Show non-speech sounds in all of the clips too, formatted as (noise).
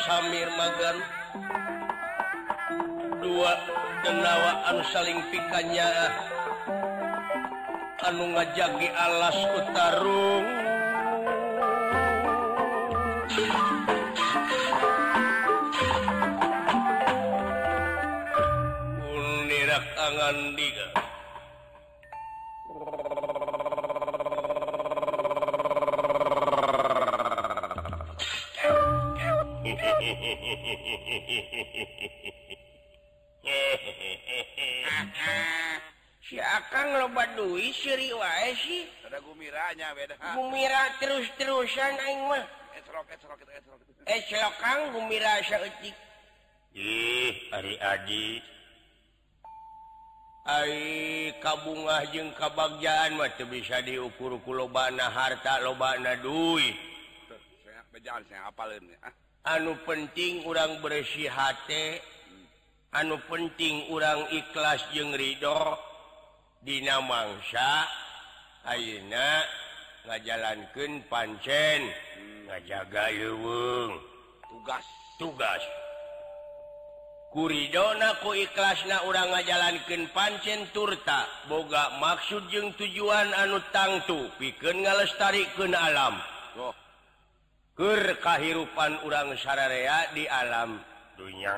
Samir Magan. Dua genawaan saling pikannya anu ngajagi alas kutarung Unirakangan diga. (laughs) si akan loba duit siri wae sih. Ada gumiranya beda. Gumira terus-terusan aing mah. Esrok esrok esrok esrok kang gumira saeutik ih ari adi. Ay kabungah jeung kabagjaan mah teu bisa diukur ku lobana harta lobana duit. Saya bejalan saya apaleun ah. anu penting urang bersihhat anu penting urang ikhlas jeung Ridho Dina mangsa Ayeuna ngajalankan pancen ngajaga leweng tugas. Tugas. Kuridona ku ikhlasna urang ngajalankan pancen turta. Boga maksud jeung tujuan anu tangtu piken ngalestarikan alam. Oh. Ker kahirupan urang sararea di alam dunia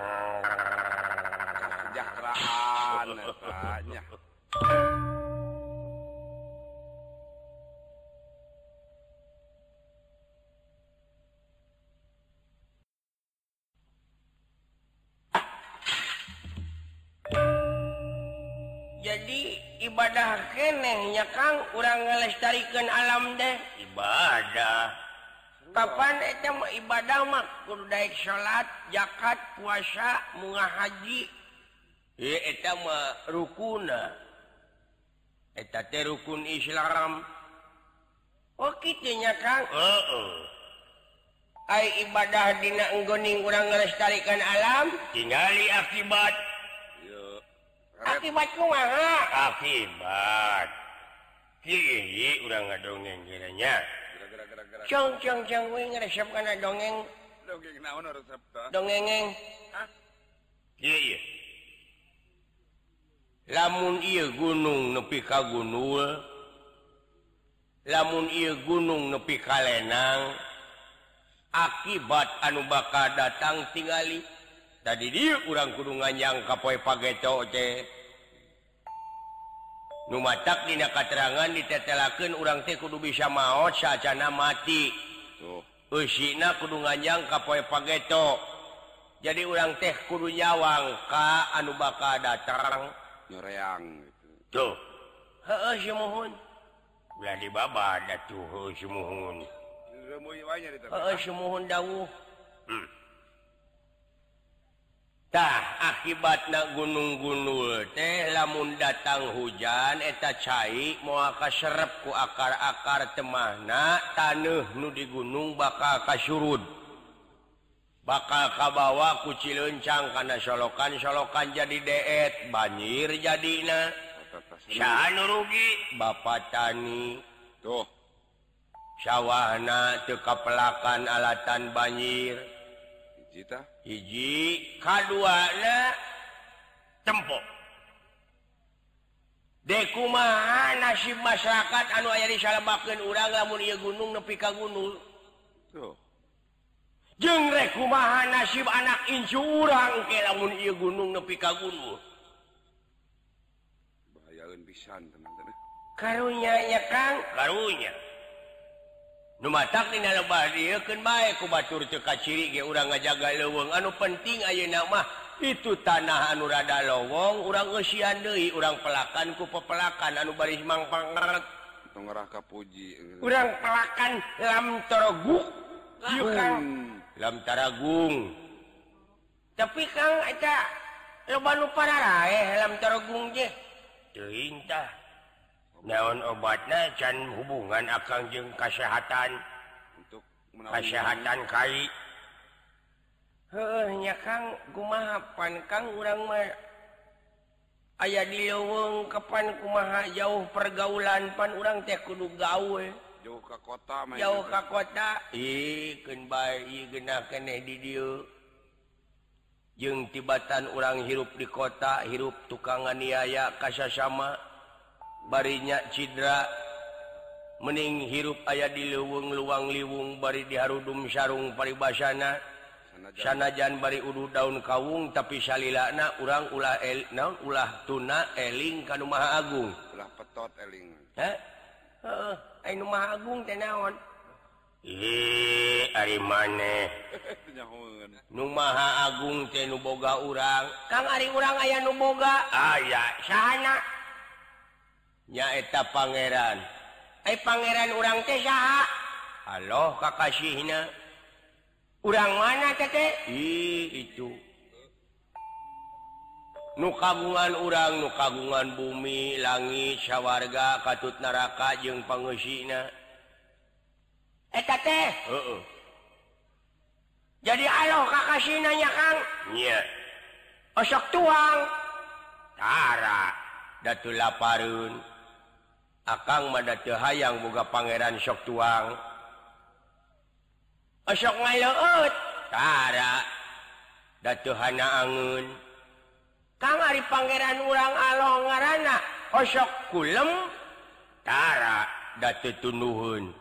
jadi ibadah kenehnya Kang urang ngelestarikan alam deh. Ibadah. kapan ibadahmak salat zakat puasa munga haji. Ye eta mah rukunna eta teh rukun Islam. Oh kitu nya Kang. Uh -uh. ibadah dina enggoning urang ngelestarikan alam. Tingali akibat. Yo. akibat akibat. Urang ngadongeng kiranya dongeng. Dongeng lamun gunung nepi ka gunul lamun il gunung nepi kalenang akibat anu bakal datang tinggali tadi dia kurang kurungan yang kapoe pakai coce tak dina katerangan ditetelakeun urang teh kudu bisa maot sacana mati Tuh. Eusina kudu nganjang ka poe pageto jadi urang teh kudu nyawang Ka anu bakal datang nyoreang tuh Heeh, si muhun. Ulah baba tuh si muhun. Heeh, si muhun dawuh. hmm. Tah, akibat na gunung-gunul teh lamun datang hujan eta cai muaka serep ku akar-akar temahna taneh nu di gunung bakal kasurud bakal kabawa kuci lencang karena solokan-solokan jadi deet banjir jadina. Syahan rugi Bapak Tani. Tuh. Sawahna sawwahna tekapelakan alatan banjir cita hiji K2pok dekuma nasib masyarakat anu aya di disalahbakken urang lamun gunung nepi ka gunung. Jengrekkumahan nasib anak incu urang ke lamun iya gunung nepi ka gunung. Bahaya pisan teman-teman. Karunya karunyanya Kang? Karunya. batur ngajaga leweng. Anu penting Ayeunamah itu tanah anu rada lowong urang ngesian Dewi urang pelakan ku pepelakan. Anu baris mangpangrat pengeraka puji urang pelakan lam torogu lam taragung tapi Kang aja loba lupa rae lamtorogung je. Perintah naon obatnya can hubungan akan jeng kesehatan untuk kesehatan kai. Hehnya Kang kumahapan Kang urang mah? Aya di leweng kapan kumaha jauh pergaulan pan urang teh kudu gawe. Jauh ke kota mah jauh ka kota. Ih keun bae genah keneh di dieu. Jeung tibatan urang hirup di kota hirup tukang aniaya kasya sama barinya Cidra mening hirup ayah di lewung luang liwung bari diharudum sarung paribasana. Sanajan. Bari Udu daun kawung tapi salilana urang ulah el, naun ulah tuna eling kanu Maha Agung. Ulah petot eling. Eh? Uh, Ainu Maha Agung tenaon Hi Ari maneh (laughs) Nu Maha Agung teh nu boga urang. Kang Ari urang aya nu boga? Aya. Sahana. nyaeta Pangeran. Eh Pangeran urang teh Halo Kakasihna urang mana tete Ih, itu. Nu kagungan urang nu kagungan bumi langit sawarga katut neraka jeung pangeusina eta eh, teh uh -uh. jadi kakasihna nya Kang? Iya. Osok tuang. Tara. Datu laparun Akang mada hayang boga Pangeran sok tuang. Oh, osok Datuhanaun Kang Ari Pangeran urang Along ngaana osok oh, kulemtara Datu Tunuhun.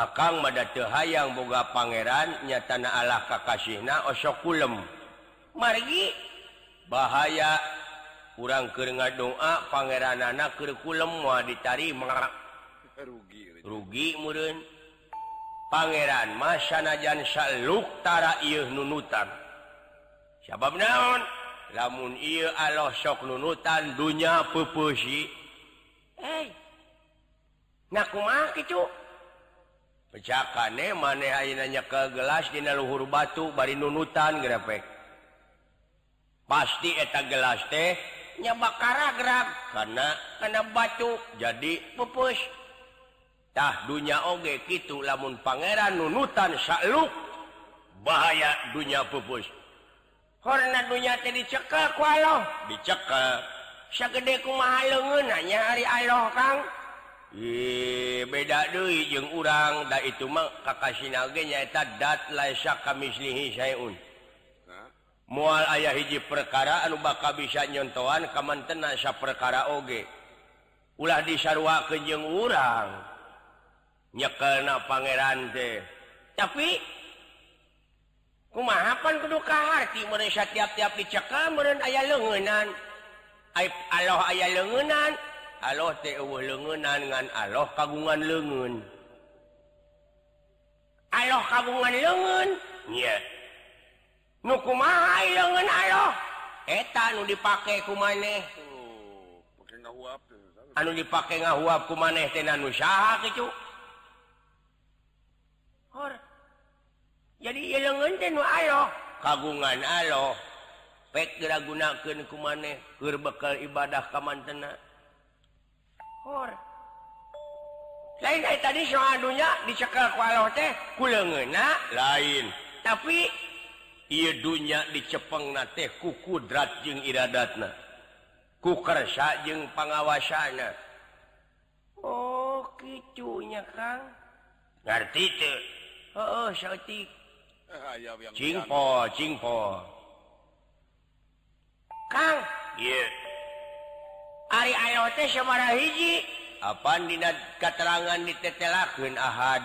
Akang mada hayang boga Pangeran nya tanah Allah kakasihna oh, osok kulem. Margi. Bahaya. kurang ke doa Pangeran anak kurikulum mau ditari mengarak rugi rugi murun Pangeran Masyanajansyaluktara nunutan. Sabab naon? Lamun ia Allah sok nunutan dunya pepuji hey. pecakan manehnya ke gelas di luhur batu bari nunutan grepek pasti eta gelas teh nyabakaragram karena karena batu jadi pupus. Tah dunya oge gitu lamun Pangeran nunutan sakluk bahaya dunya pupus. Karena dunya teh tadi dicekak walau dicekak. Segedeku mahal nanya hari Allah Kang? Ih, beda deui jeung urang. Da itu mah kakak sinagenya eta dat laisa kamislihi sayun mual ayah hiji perkara anu baka bisa nyontoan kamantenasa perkara oge. Ulah disarwa kejeng urang. Nyekelna Pangeran teh. Tapi kumahapan keduka hati mereka tiap-tiap dicekel meren ayah lengenan? Aib Allah ayah lengenan? Allah teh eueuh lengenan ngan Allah kagungan lengen. Allah kagungan lengen? Nya. yeah. nukumaeta nu dipakai ku maneh anu dipakai ngahuap ku maneh tenan usaha gitu jadi ilangan teh nu ayo? Kagungan alo pek gerak gunakan ku maneh keur bekal ibadah ka mantena hor lain tadi soal dunya dicekal ku Allah teh ku leungeunna lain. Tapi ia dunya dicepeng na ku kudrat jeung iradatna. Ku kersa jeung pengawasana oh kicunya kang. Ngerti teh oh, oh sautik cingpo cingpo kang. Iya. Ari ayo teh sabaraha hiji. Apaan dina keterangan ditetelakeun ahad?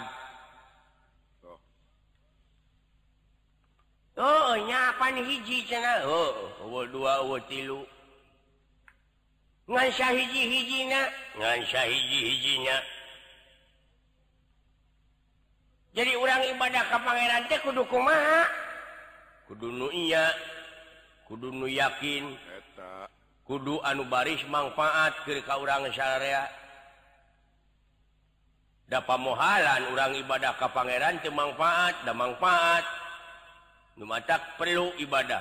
nyapan hiji oh, tilu. Ngansa hiji-hijina ngansa hiji-hijinya jadi orang ibadah ke Pangeran teh kudu kumaha? Kudu nu iya kudu nu yakin kudu anu baris manfaat ke ka urang syariah. Da pamohalan orang ibadah ke Pangeran teh manfaat da manfaat. Lumatak perlu ibadah.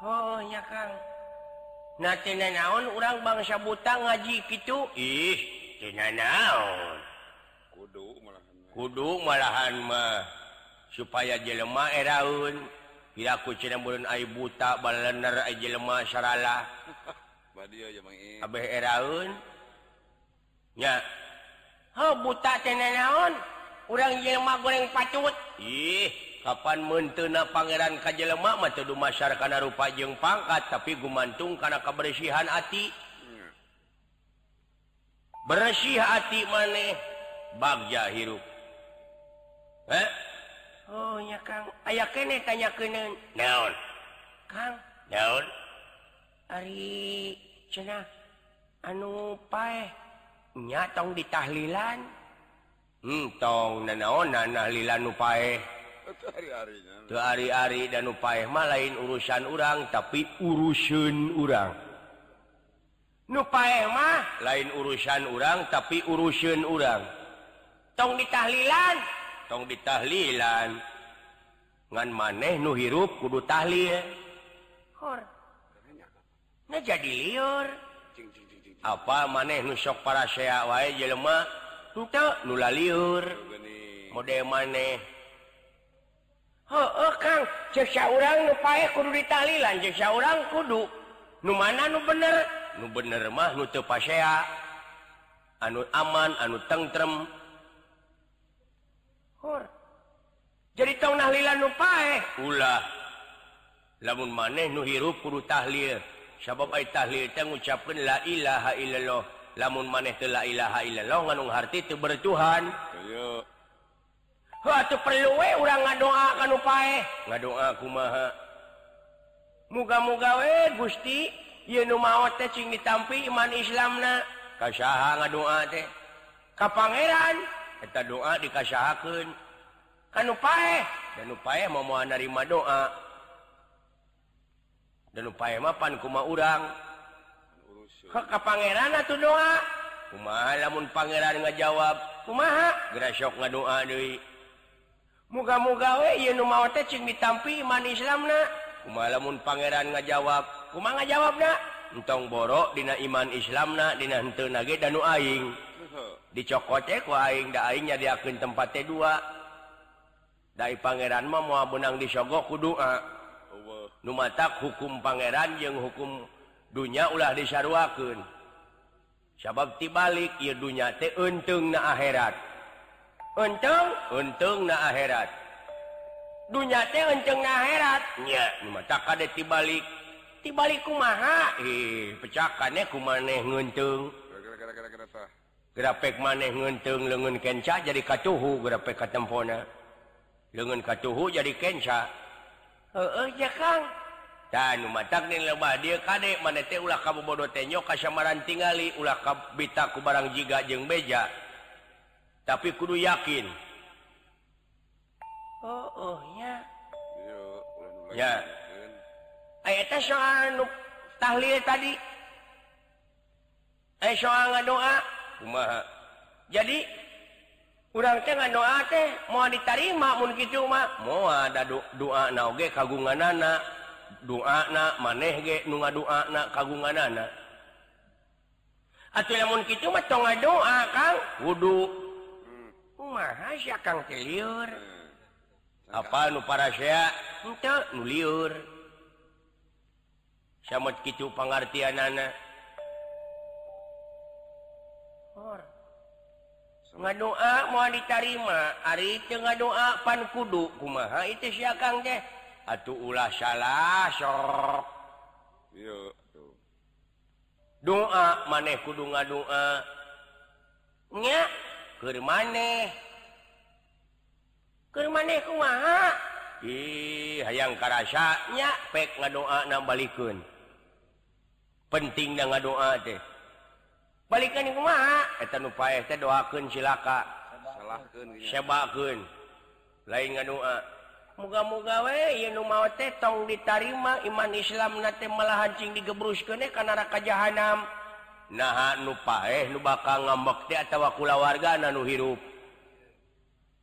Ohnya naon orang bangsa buta ngaji gitu ih naon? Kudu malahan kudu malahan mah. Supaya jelemah eraun. Piraku cina bulan ay buta balener ay jelema saralah (laughs) abeh eraun. Nya. Oh buta cina naon? kurang Jelma goreng pacut. Ih Kapan mentena Pangeran Kajjelemak Matudu masyarakat rupa jeng pangkat tapi gumantung karena kebersihan hati. Bersih hati maneh bagja hirup. Eh? Oh, Kang. Aya kene tanya kenen daun daun hari cena anu pae nyatong ditahlilan tong dan naonlila nupae hari-ari dan upae mah lain urusan urang tapi urusun urang. Nupae mah lain urusan urang tapi urusun urang. Tong ditahlilan. Tong ditahlilan. Ngan maneh nu hirup kudu tahlil. Hor. nah jadi liur. Apa maneh nusok para sea wae jelemah nula liur mode maneh kudu ditalilan orang kudu. Nu mana nu bener? Nu bener mah nu teu pasea. Anu aman anu tengrem jadi tong nahlilan nu pae ulah. Lamun maneh nu hirup kudu tahlil. Sabab ai tahlil teh ngucapkeun la ilaha illallah. lamun maneh telah ilaha illallah nganung harti itu bertuhan perlu orang ngadoa kan upae ngadoa aku maha muga-mugawe Gusti Yenu maut tehing ditampi iman Islam na kasaha ngadoa teh. Ka Pangeran kita doa dikasahaken kan upae dan upaya mau menerima doa. Dan upaya mapan kuma urang. ke Pangeran tuh doa. Uma lamun Pangeran ngajawab? Umaha Graok ngadoa Dewi muga-mugawe mau ditampi iman Islam Uma lamun Pangeran ngajawab? Uma nga jawab entong borok Dina iman Islam na Dina hente nage danu aing. Dicokotek waing daingnya diakin tempatnya dua. Dari Pangeran mau mau benang disogok kudoa numatak hukum Pangeran yang hukum dunya ulah disarwaken sabab dibalik ia dunya teh untung na akhirat. Untung untung na akhirat. Dunya teh untung na akhirat. Nya mata kade tibalik tibalik kumaha? Eh pecakannya kumaneh nguntung grafik maneh nguntung lengan kenca jadi katuhu grafik katempona lengan katuhu jadi kenca. Heeh ya kang. dan leah dia kadek manete ulah kamu bodoh tenyo kasamaran tingali ulah kabitaku barang jiga jeng beja. Tapi kudu yakin. Oh, oh ya. Ya. ayatnya soal nuk tahlil tadi. Eh soal doa kumaha? Jadi kurang tengah doa teh mau diterima mungkin cuma mau ada doa naoge kagungan anak doa maneh nu nga doa kagungan anak namun gitu doa Kang. Wudhu hmm. Kang liur? Hmm. Apa nu para saya liur. Sama gitu pengertian anak nga doa mau diterima hari itu nga doa pan kudu. Kumaha itu si Kang deh Atuh ulah salah sorok doa maneh kudu nga doanya ke maneh. Maneh hayang karasanya pek nga doa nabalikun penting nga doa deh balikan doakan silaka. Lain nga doa muga-muga wenu mau tong ditarima iman Islam na malahancing digebrus kene karena raka jahanam. Nah nupa eh nu bakal ngambekti atau kula warga nu hirup.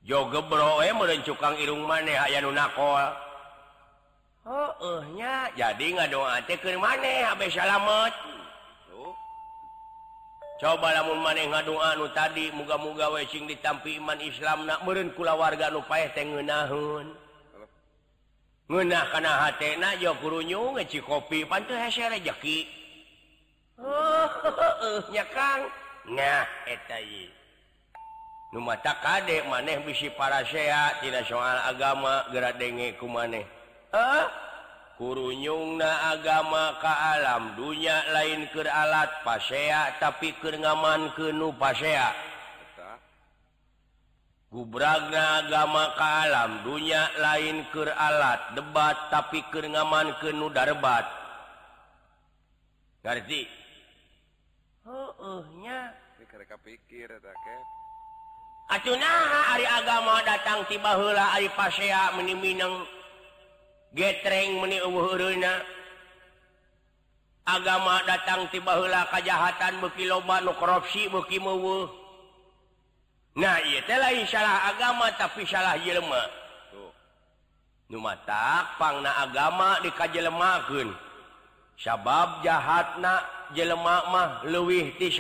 Jogebro eh merencukang irung maneh aya nu nakol. Oh nya jadi ngadoa teh keur maneh abe salamet. Coba lamun maneh ngadoa nu tadi muga-muga we sing ditampi iman Islam na meureun kula warga nu paeh teh ngeunahun menah karena hatna gurunyung ngeci kopi pan rezeki oh, oh, oh, mata kadek maneh bisi para sea tidak soal agama gerak denge ku maneh. Eh gurunyung na agama ke alam dunya lain ke alat pasea tapi ke ngaman kenu pasea. gubragna agama ke alam dunya lain ke alat debat tapi kengaman ke nudarbat ngerti? Oh, uh, nya pikir Acunaha Ari agama datang tibahula Ari pasea meniminang getreng meni uhuruna agama datang tibahula kejahatan beki loba nu korupsi beki mewuh Nah lain salah agama tapi salah jelmapangna agama dikajlemahun sabab jahat na jelemak mah luwih ti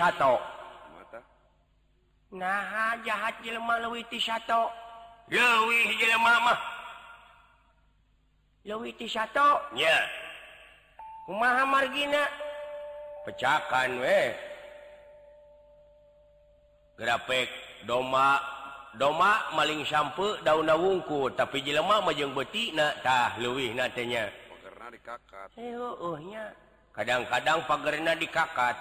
nah jahat jelma luwih ti luwih jelma mah. Luwih ti ya kumaha margina? Pecakan weh grafik doma doma maling sampe dauna wungku tapi jelemah majeng betinatah luwih nantinya eh, kadang-kadang pagarna dikakat.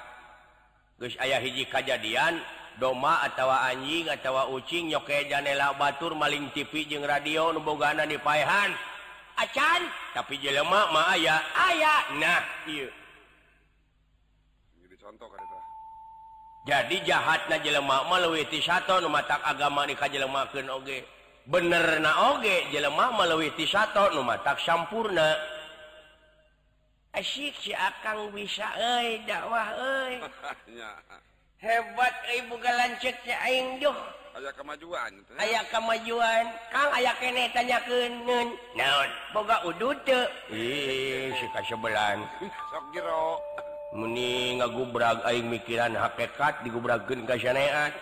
Guys ayah hiji kejadian doma atau anjing atau ucing nyoke janela Batur maling TV jeung radio nubogana di pahan acan tapi jelemak ma aya aya nah iya. contoh jadi jahat na jelemahma lewiti satu mata agama nikah jelemaken oge. Bener na oge jelemah melewiti satu mata sampurna. Asyik si akang bisa eh dakwah eh hebat ibu galancet si aing joh aya kemajuan aya kemajuan. Kang aya kene tanya kenen naon? Boga udut teu. Ih si kasebelan. (laughs) Sok jero. meni ngagubrag aing mikiran hakekat digubragen kayaneat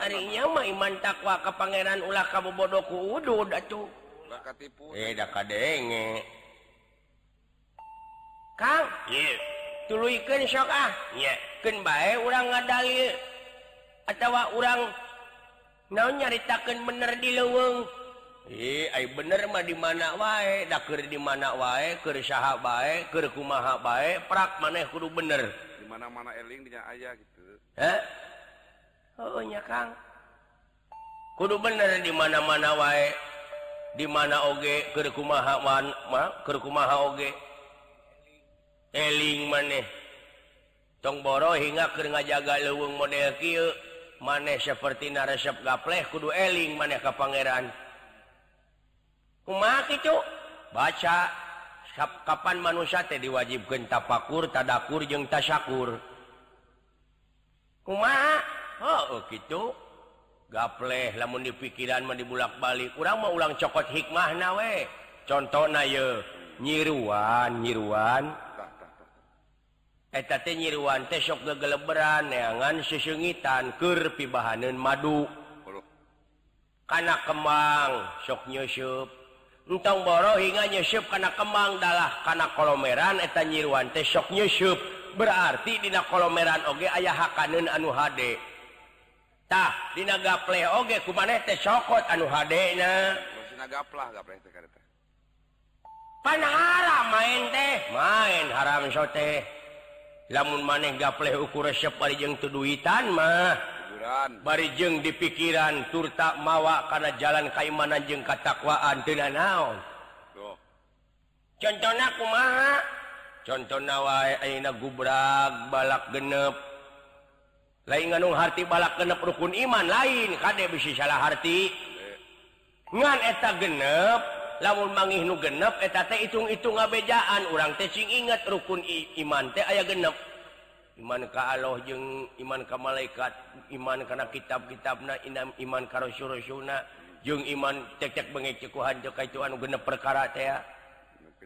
harinya oh, maiman takwa ke Pangeran ulah kamu bodohku udu datu eh daka denge. Kang? Yeah. tuluikeun sok ah? Yeah. ken bae urang ngadali atawa urang naon nyaritakeun bener di leweng Eh, bener mah di mana wae dakir di mana wae keah baik kekumaha baik prak maneh kudu bener. Dimana-mana eling elingnya aya gitu. Ohnya Kang. Kudu bener di mana-mana wae di mana oge kekumahawan kekumaha oge. Eling maneh. Tongboro hingga ke ngajaga leweng model Ky maneh seperti naresep gapleh kudu eling maneh ke Pangeran. umat itu baca sap kapan manusia teh diwajibkan tapakur tadakur jeng tasyakur? Kuma oh gitu gapleh lamun di pikiran mah dibulak balik kurang mau ulang cokot hikmah nawe contoh na ye nyiruan nyiruan. Eta teh nyiruan teh sok gegeleberan neangan sesengitan keur pibahaneun madu. Kana kemang sok nyusup entong boro hingga nyesub karena kembang kemangdahlah karena kolomeran eta nyiruan tesok nyesub berarti dina kolomeran oge ayah hakanun anu HDtah dinagaple oge ku sokot anu HDnya panhala main teh main haram sote lamun maneh gaple ukur resep paling jeng tuduitan mah. barijeng di pikiran turta mawa karena jalan Kaimanan jeng katakwaan. Tidak naon? Contohnya aku ma contoh nawaina gubrak balak genep. Lain nganung hati balak genep rukun iman lain kadek bisa salah hati ngan eta genep lamun mangih nu genep eta teh hitung-hitung ngabejaan. Orang teh sing inget rukun iman teh aya genep. iman ke Allah jeung iman ke malaikat iman karena kitab-kitab na inam iman karo syuruna jeung iman cecek bengek cekuhan joka itu anu genep perkara teh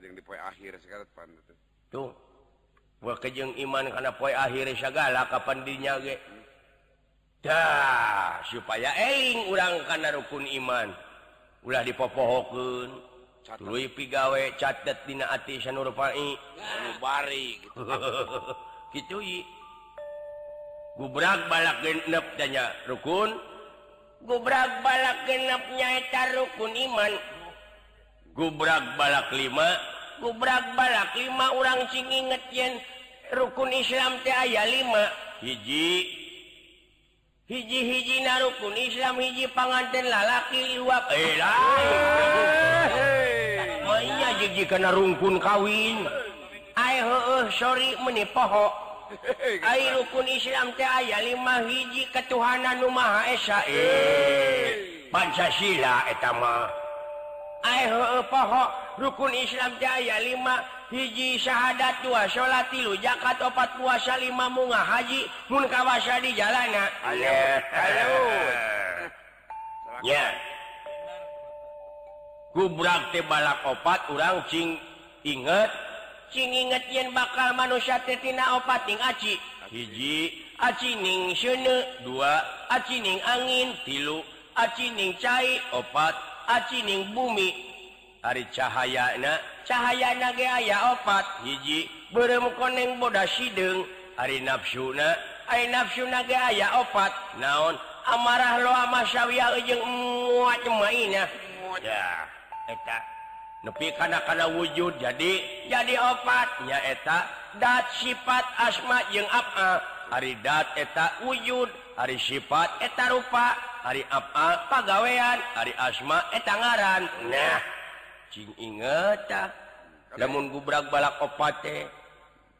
yang di poe akhir sekarang pan itu tuh. Gua kejeng iman karena poe akhir segala kapan dinya ge? Dah supaya eling urang karena rukun iman. Ulah dipopohokeun. Lui pigawe catet dina ati sanurfai bari gitu. (laughs) gitu gubrak balak genep danya rukun. Gubrak balak genepnya eta rukun iman. Gubrak balak lima gubrak balak lima orang sing inget yen rukun Islam teh aya lima. Hiji. Hiji hiji na rukun Islam hiji panganten lalaki iwak eh lah. Iya hiji kena rungkun kawin. uh, sorry menipoho (laughs) rukun Islam teh aya lima hiji ketuhanan Maha Esa. E, Pancasila etama uh, pohok rukun Islam aya 5 hiji syahadat dua salat tilu jakat opat puasa lima munga haji mun kawasa di jalanan ya. Gubrak tebala opat urang cing inget inget yen bakal manusia tetina opating aci. Hiji. Acining sene dua. Acining angin. Tilu. Acining cai. Opat. Acining bumi. Hari cahayana. Cahaya na aya opat. Hiji. Berem koneng boda sideng. Hari nafsuna. Ay nafsu na aya opat. Naon? Amarah lo ama sawwiyang muat mainna ya. Eta. nepi karena-kana wujud jadi jadi opatnya eta dat sifat asma jeung apa? Hari dat eta wujud hari sifat eta rupa. Hari apa pagawean hari asma eta ngaran. Nah cing inget namun gubrak balak opat teh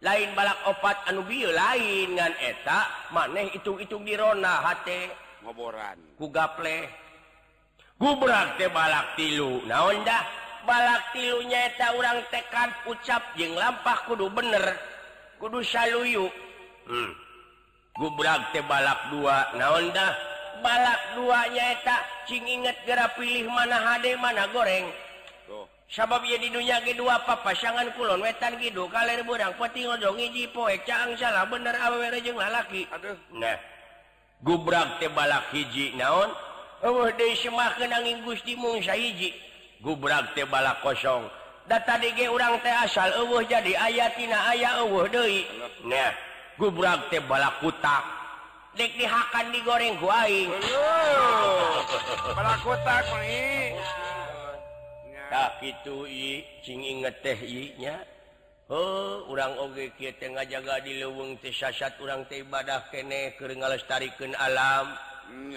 lain balak opat anu bieu lain ngan eta maneh itung-itung dirona hate. Ngoboran. Ku gaple gubrak teh balak tilu naon dah? balak tilunya eta urang tekad ucap jeung lampah kudu bener kudu saluyu hmm. gubrak teh balak dua naon dah balak duanya eta cing inget gara pilih mana hade mana goreng Tuh. sabab ya di dunia kedua apa pasangan kulon wetan gitu kaler burang peti ngodong hiji poek caang salah bener awewe jeung lalaki aduh nah gubrak teh balak hiji naon Oh, deh semah kenangin Gusti Mung Saiji. gubrak teh bala kosong. Tadi ge urang teh asal uh jadi ayatina aya uh nah gubrak teh bala kutak. Dek dihakan digoreng guaing bala kutak i. Tak itu i. Cing inget teh i nya. Oh urang oge kieu teh ngajaga di leuweung teh syasat urang teh ibadah kene keur ngalestarikeun alam.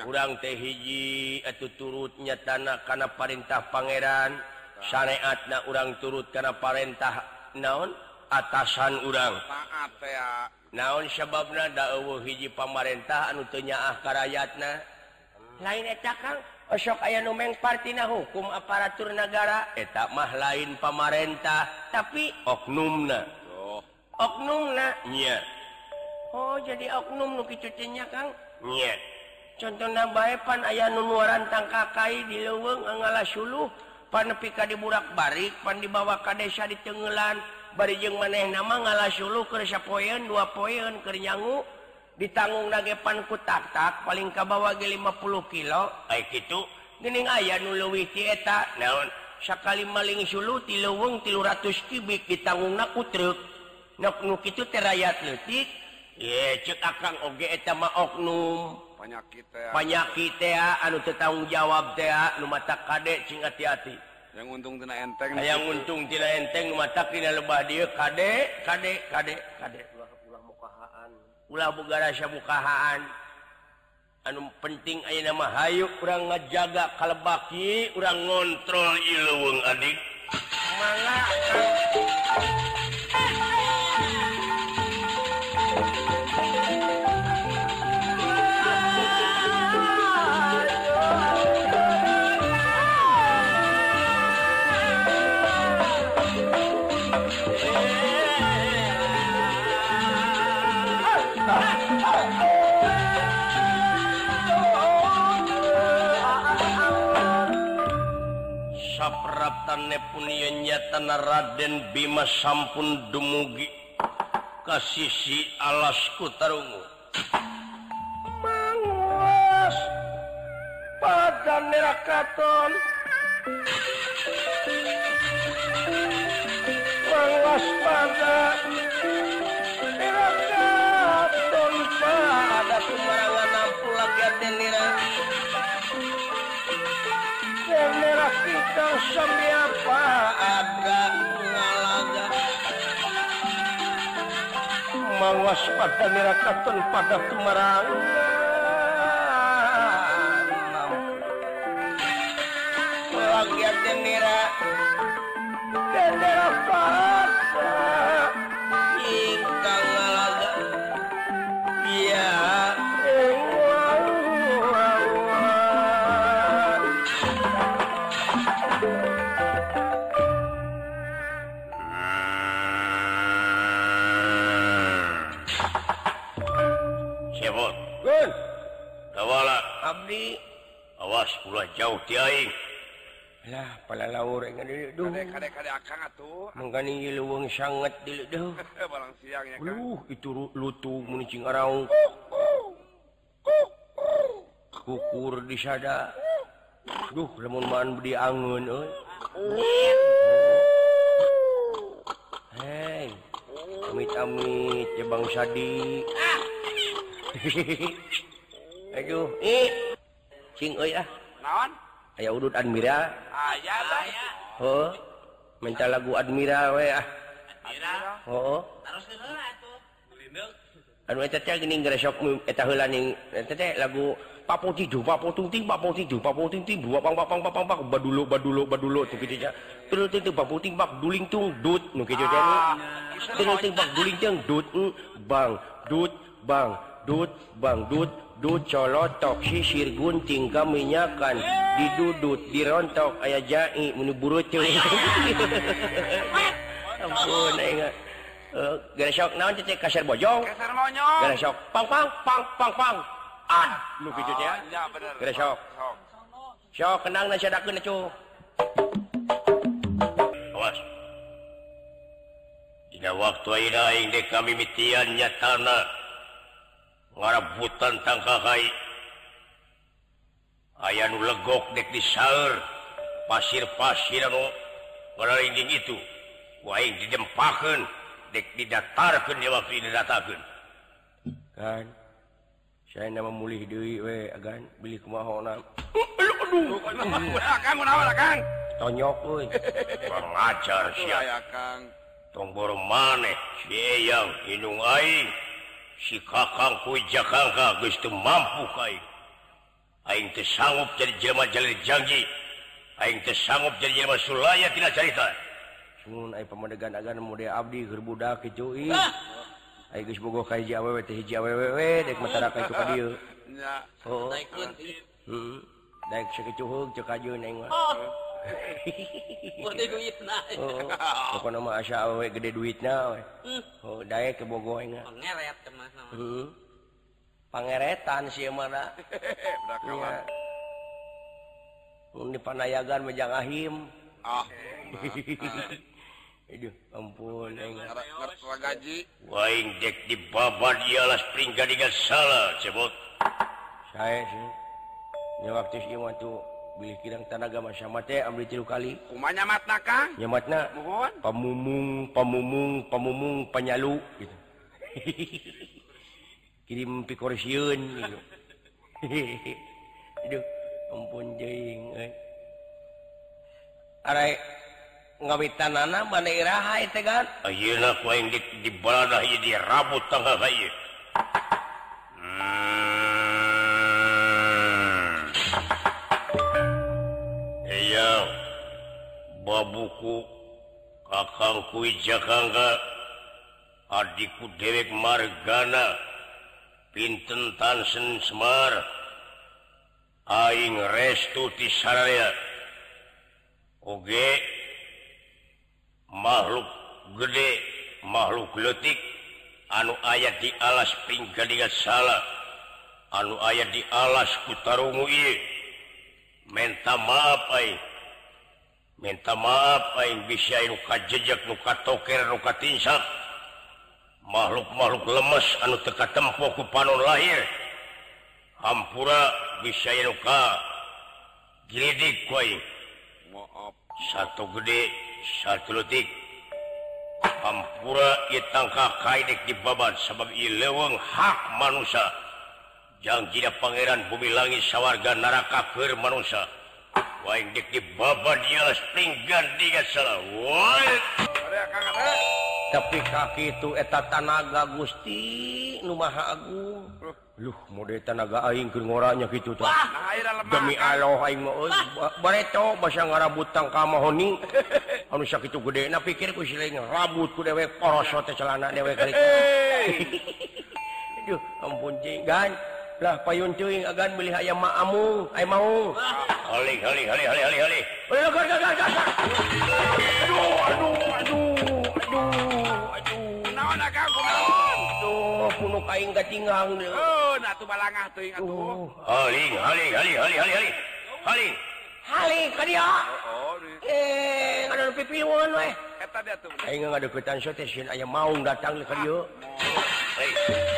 kurang teh hiji atau turutnya tanah karena perintah Pangeran. Syariat nah urang turut karena perintah naon? Atasan urang. Naon sebab nadawu hiji pamarintah anutnya ahkarayatna lain etakok aya numeng partina hukum aparatur negara etak mah lain pamarintah tapi oknumna. Oh. oknumna nya. Oh jadi oknum lu cucunya Kang. Nyet contohna baepan ayah nunuaran tangkakai di leweng ngalah suluh panepika di burak barik pan dibawa kadesa di tenggelan bari barijeng maneh nama ngalah suluh kersa poen dua poen kernyangu ditanggung nagepan ku tak tak paling kabawa ge 50 kilo. Kayak gitu gening ayah nuluwi ti eta? Naon? Sakali maling suluh ti leweng 300 kubik ditanggung na ku truk. Nak nu kitu terayat leutik. Ye cek akang oge eta mah oknum. penyakit penyakit anu tetanggung jawab mata kadek hati-hati. Yang untung tina enteng yang untung tina enteng mata tidak lebah dia kadek kadek kadek kadek mukaan ulah bugara mukahaan. Anu penting ayo nama Hayu kurang ngajaga kalebaki kurang ngontrol ilung adik. Mangga nepuninya nyata Raden Bima sampun dumugi kasisi alasku tarungu. Mangwas pada nerakaton mangwas pada nerakaton pada kemarahan aku lagi ada nira. kita siapa ada mawas pada nerakaton pada kemarang lagi ada nira dan apa jauh pala luweng sangat (laughs) itu lutung menicing lutucing kukur disada Duh lemun man beli angun eh. Hei amit-amit ya bang sadi. (laughs) Aduh eh. Cing oi ah. naon? Aya udut admiral aya aya. Oh menca lagu admiral we ah. Admiral oh terus anu eta teh geuning geus sok eta heula ning eta teh lagu papo tidu papo tunting papo tidu papo ting dua pang pang pang pang badulo badulo badulo tu kitu teh. Terus teh papo ting bak duling tung dut nu kitu teh ah. terus ting bak duling tung dut bang dut bang dut bang dut ducolottok sisir gunting kaminyakan didudut dirontok aya jai menuburu (laughs) eh, sok naon kasar bojong. Sok pangpang pangpangpang ah, ah. sok. Sok kenang na daun cu awas. Dina waktu aing dek kami mitian nyatana butan tangkai aya nu legok dek di saeur. Pasir-pasir anu anujing itu. Waing didempakeun dek didatarkeun di waktu ini datakeun kan saya nama mulih deui we agan. Beli kemahona aduh kang naon kang? Tonyok euy pengajar sia kang. Tombor maneh siang hidung aing. si kakangku Jakarta Gustu mampu kain Aing sanggup jadi jelma jalil janji Aing sanggup jadi jelma sulaya tidak cerita sun aing pemandegan agan muda abdi gerbudak itu ih. Aing geus bogoh ka hiji awewe teh hiji awewe dek matara ka itu ka dieu. nya Oh. heeh sakit cuhug cek ajeun aing mah. (laughs) oh, oh. gede duit hmm. oh, kebo hmm. Pangeretan si di Panayagan mejang ahim. Ah, (laughs) Aduh, ampun gaji. Di babat dialah spring salah cebot. Saya sih waktu sih tuh. bilih kirang tanaga masyamate ambil tilu kali. Kumanya matna kang nyamatna mohon. Pamumung pamumung pamumung panyalu gitu. (laughs) Kirim pikorsiun gitu. (laughs) Aduh ampun jeng eh. arai ngawitanana mana iraha teh kan ayeuna ah, ku dik di balada ieu di rabut tangga ieu babuku kakang kui Jakarta adikku dewek margana pinten Tansen Semar Aing restu ti tisaraya Oge makhluk gede makhluk letik anu ayat di alas pinggat salah anu ayat di alas kutarungu menta maaf ay. minta maaf paling bisa luka jejak luka toker luka tinsak makhluk-makhluk lemes anu teka tempuh ku panon lahir. Hampura bisa luka gilidik koi maaf. Satu gede satu letik hampura itangka kaidek di babat sebab ileweng hak manusia. Jangan jida pangeran bumi langit sawarga neraka ker manusia. tapi kaki itu eta tanaga Gusti Numaha Agung. Luh mode tanaga aing keur ngoranya kitu tah. Demi Allah aing mah euy bareto basa ngarabutang ka mahoni. (laughs) Anu sakitu gedena pikir ku sileung rabut ku dewek porosot teh celana dewek. (laughs) (laughs) Aduh ampun jenggan. lah payun cuing agan beli ayam maamu ayam mau oleh oleh oleh oleh oleh oleh oleh aduh aduh aduh aduh aduh naon akang kumaon aduh punuk aing katingang deh oh nah tuh balangah tuh atuh oleh oleh oleh oleh oleh oleh oleh Halik ka dia. Oh. Eh, ngadu pipiwon we. Eta dia tuh. Aing ngadu ketan sote sieun aya maung datang ka dieu. Oh. Hei.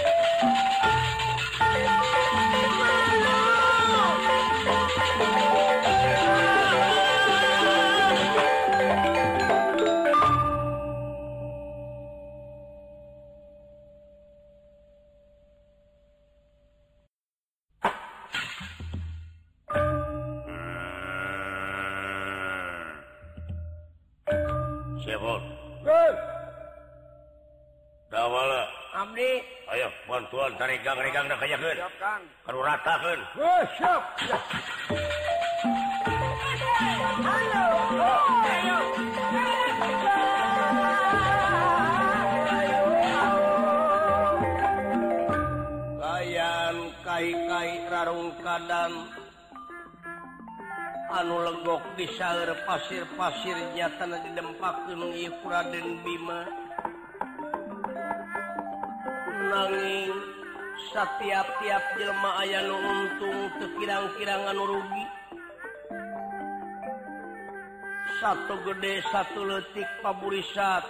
layan kai-kai rarung kadang. Anu legok di disaur pasir-pasirnya tanah tan didempakura dan Bima. Nanging setiap-tiap Jelma aya nu untung kekirang-kirangan rugi. Satu gede satu letik paburisat.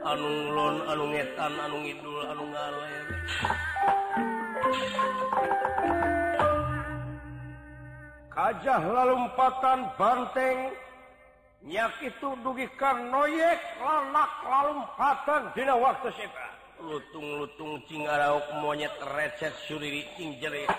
Anunglon anungetan anung Idul anung ngaler kajah lalumpatan banteng nyak itu dugikan noyek lanak lalumpatan dina waktu setan lutung-lutung cingarauk monyet recet Suriri Cingjere (laughs)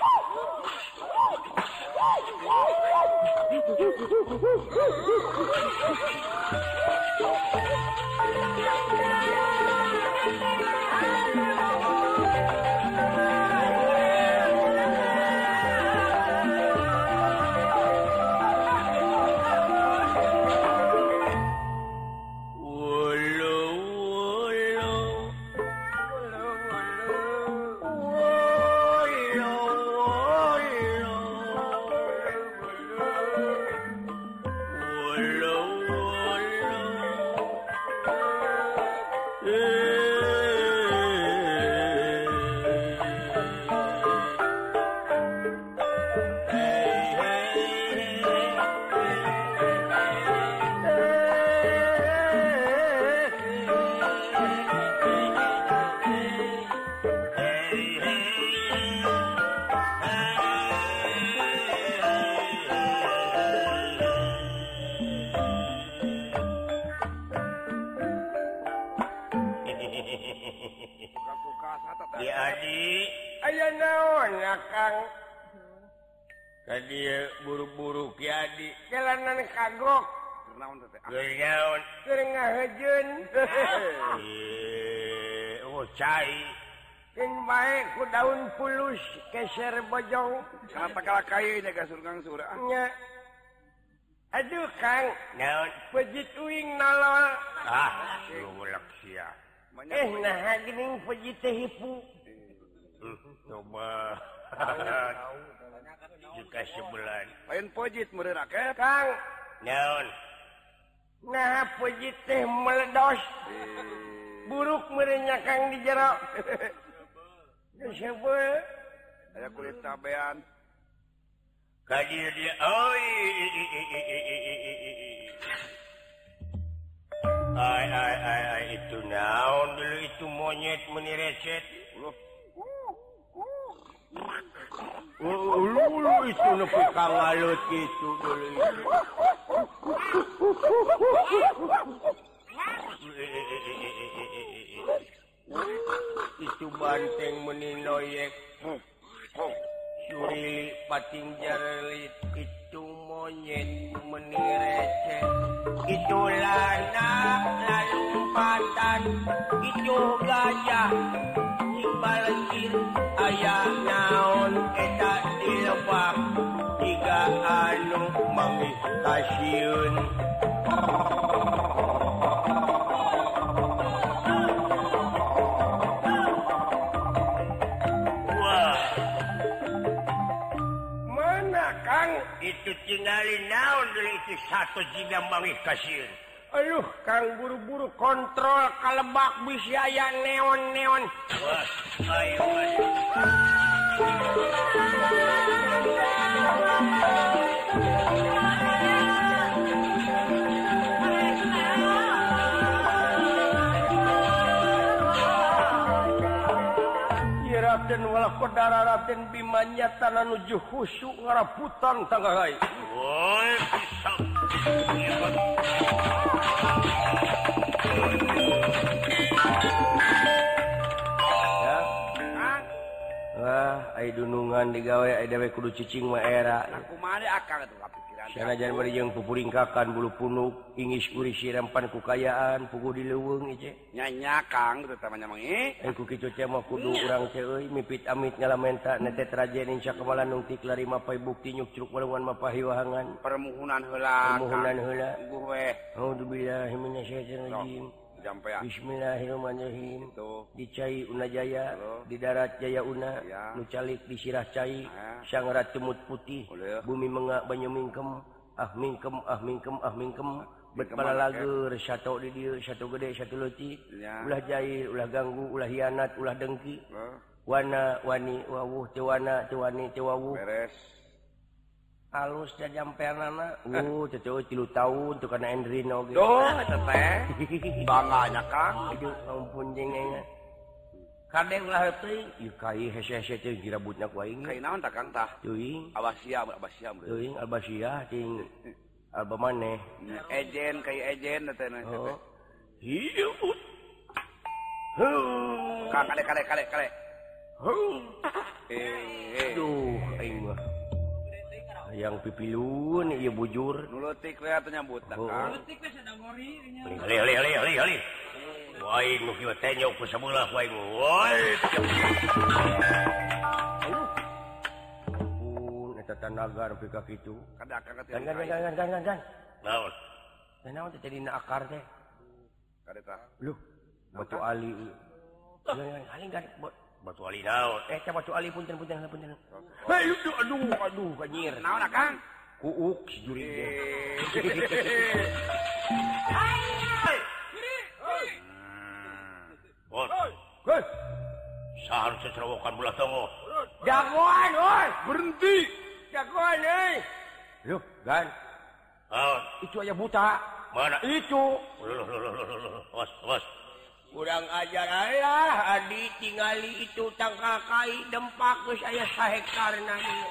baik ku daun pulus keser bojong. Aduh Kang. Daun pejituing nala. Ah sia. Eh nah gening peji teh hipu. Hmm, coba. Juga sebulan. Lain pojit merenak ya Kang. Daun nah peji teh meledos. Buruk merenyakan di jeruk (laughs) saya kulit tabean itu naon dulu itu monyet meni reset ulu ulu itu nepi kangalut gitu dulu itu itu banteng meninoyek Suri pating jarelit itu monyet menirecet Itu lanak lalumpatan Itu gajah. Di balkir Ayah naon eta dilebak. Tiga anu mami kasiun naon Aduh kang buru-buru kontrol kalebak bisaya neon-neon. malah pedara Raden Bimanya tanah nuju khusyuk ngaraputan tangga tanggai. Woi, pisang. Ya. Wah, ai dunungan digawe ai dewe kudu cicing mah era. Aku mah akang tuh Syana Januari yang pupuringkakan bulu punuk, ingis uri sirampan kukayaan, pugu di leweng ieu. Nyanya Kang terutamanya mah eh. Ku kitu teh mah kudu urang teh euy mipit amit ngalamenta nete trajen insya kemalan nungtik lari mapai bukti nyuk curug walungan mapahi wahangan. Permuhunan heula. Permuhunan heula. Gue weh. Auzubillahi minasyaitonir rajim. Bismillahirrahmanirrahim. Itu dicai Una Jaya Halo. di darat Jaya Una ya. nucalik di sirah cai cair Sangrat cemut putih. Boleh. bumi mengak banyumingkem ah mingkem ah mingkem ah mingkem. Berkepala lagu satu di dia satu gede satu leci. Ulah jahil ulah ganggu ulah hianat ulah dengki. Wana Wani wawuh Tewana Tewani Tewawuh. Beres. halus jajam penana uh cocok tilu tahun tuh karena Endrino gitu oh teteh (laughs) bangganya kang. Hidup ampun jengengnya kadang lah teh. Ieu kai hese hese teh dirabutna ku aing. Kai naon tah kang tah? Teuing abasia abasia teuing abasia ting alba maneh ejen kayak ejen teh. Nah oh. Hiu. Kang kale kale kale kale eh, eh. Aduh aing mah. yang pipiun iya bujur. Nyambut tanagar pikak itu jadi akar deh batu Ali. batu Ali laut eh coba batu Ali punten punten punten hei lu aduh aduh kanyir naon kang kuuk si juri eh. (laughs) hmm. Bos, hei seharusnya cerawakan bola tongo. Jagoan, oi, berhenti. Jagoan, eh. Lu, gan. Oh. Itu aja buta. Mana? Itu. Loh, loh, loh, loh, loh, loh. Bos, bos. kurang ajar ayaah Adi tinggali itu tangkakai dempakus saya sah karena ini